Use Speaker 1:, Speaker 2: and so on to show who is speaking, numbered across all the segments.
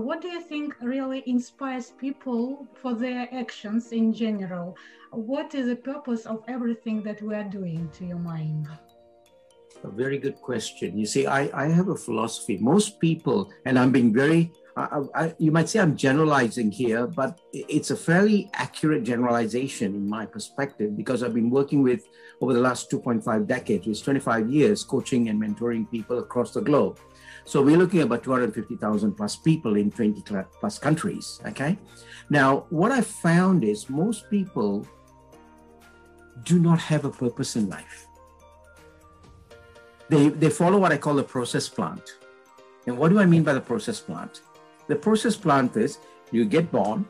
Speaker 1: What do you think really inspires people for their actions in general? What is the purpose of everything that we are doing, to your mind?
Speaker 2: A very good question. You see, I, I have a philosophy. Most people, and I'm being very, I, I, you might say I'm generalizing here, but it's a fairly accurate generalization in my perspective because I've been working with over the last 2.5 decades, with 25 years, coaching and mentoring people across the globe. So we're looking at about 250,000 plus people in 20 plus countries. Okay. Now, what I found is most people do not have a purpose in life. They, they follow what I call the process plant. And what do I mean by the process plant? The process plant is you get born,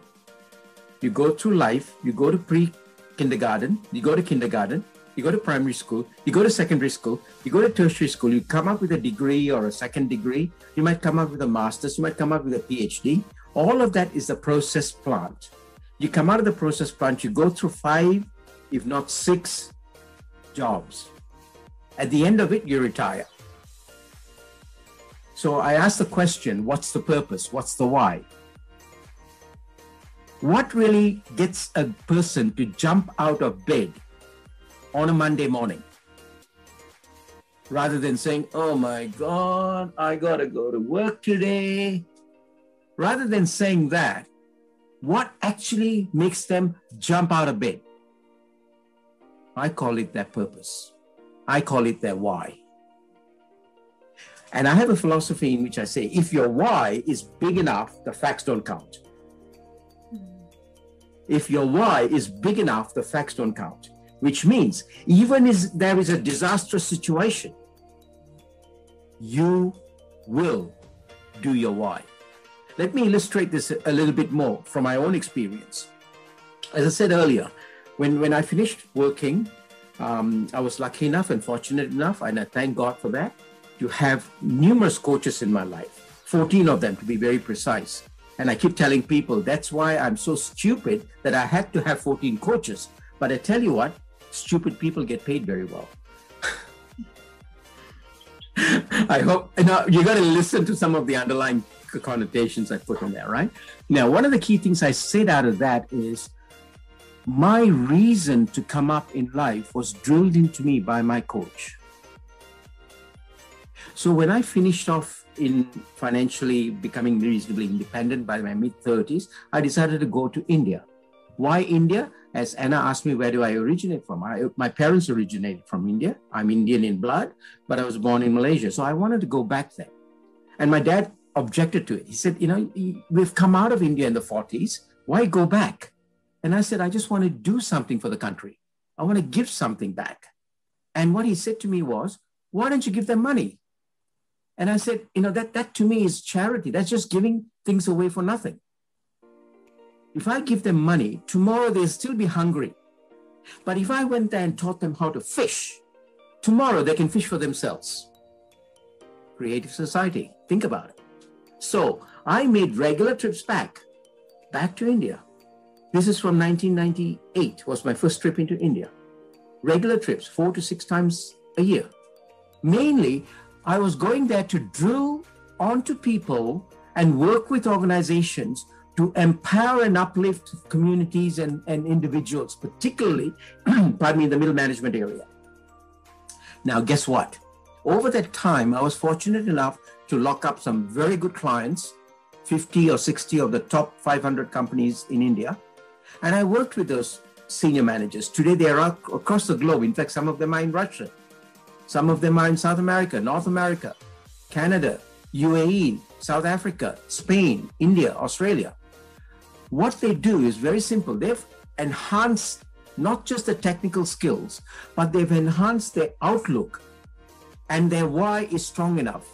Speaker 2: you go through life, you go to pre kindergarten, you go to kindergarten, you go to primary school, you go to secondary school, you go to tertiary school, you come up with a degree or a second degree, you might come up with a master's, you might come up with a PhD. All of that is the process plant. You come out of the process plant, you go through five, if not six jobs. At the end of it, you retire. So I ask the question what's the purpose? What's the why? What really gets a person to jump out of bed on a Monday morning rather than saying, oh my God, I got to go to work today. Rather than saying that, what actually makes them jump out of bed? I call it their purpose. I call it their why. And I have a philosophy in which I say if your why is big enough, the facts don't count. If your why is big enough, the facts don't count which means even if there is a disastrous situation, you will do your why. Let me illustrate this a little bit more from my own experience. As I said earlier, when, when I finished working, um, I was lucky enough and fortunate enough, and I thank God for that, to have numerous coaches in my life, 14 of them to be very precise. And I keep telling people that's why I'm so stupid that I had to have 14 coaches. But I tell you what, stupid people get paid very well. I hope you know you got to listen to some of the underlying connotations I put in there, right? Now, one of the key things I said out of that is my reason to come up in life was drilled into me by my coach. So when I finished off in financially becoming reasonably independent by my mid 30s, I decided to go to India. Why India? As Anna asked me, where do I originate from? I, my parents originated from India. I'm Indian in blood, but I was born in Malaysia. So I wanted to go back there. And my dad objected to it. He said, You know, we've come out of India in the 40s. Why go back? And I said, I just want to do something for the country. I want to give something back. And what he said to me was, Why don't you give them money? And I said, You know, that, that to me is charity. That's just giving things away for nothing. If I give them money, tomorrow they'll still be hungry. But if I went there and taught them how to fish, tomorrow they can fish for themselves. Creative society. Think about it. So I made regular trips back, back to India. This is from 1998, was my first trip into India. Regular trips, four to six times a year. Mainly, I was going there to drill onto people and work with organizations to empower and uplift communities and, and individuals, particularly, pardon me, in the middle management area. Now, guess what? Over that time, I was fortunate enough to lock up some very good clients, 50 or 60 of the top 500 companies in India. And I worked with those senior managers. Today, they are across the globe. In fact, some of them are in Russia. Some of them are in South America, North America, Canada, UAE, South Africa, Spain, India, Australia. What they do is very simple. They've enhanced not just the technical skills, but they've enhanced their outlook and their why is strong enough.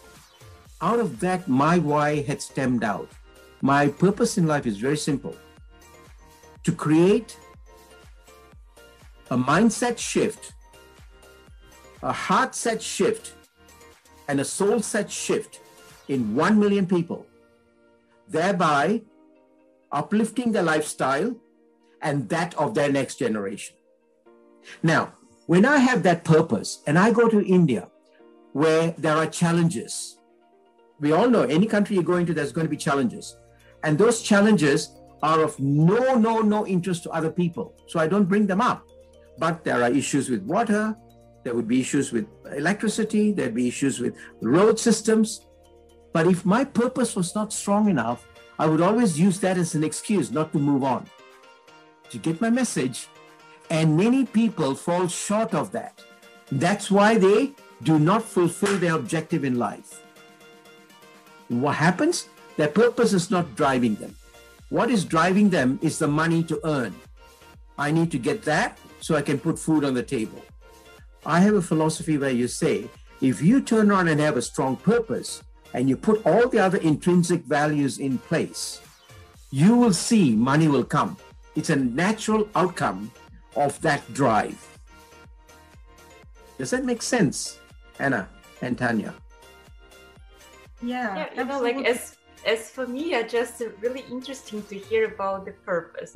Speaker 2: Out of that, my why had stemmed out. My purpose in life is very simple to create a mindset shift, a heart set shift, and a soul set shift in 1 million people, thereby uplifting their lifestyle and that of their next generation. Now, When I have that purpose and I go to India where there are challenges, we all know any country you go into, there's going to be challenges. And those challenges are of no, no, no interest to other people. So I don't bring them up. But there are issues with water, there would be issues with electricity, there'd be issues with road systems. But if my purpose was not strong enough, I would always use that as an excuse not to move on. To get my message? And many people fall short of that. That's why they do not fulfill their objective in life. What happens? Their purpose is not driving them. What is driving them is the money to earn. I need to get that so I can put food on the table. I have a philosophy where you say, if you turn around and have a strong purpose and you put all the other intrinsic values in place, you will see money will come. It's a natural outcome of that drive. Does that make sense, Anna and Tanya?
Speaker 1: Yeah,
Speaker 3: yeah you know, like as as for me, it's just uh, really interesting to hear about the purpose.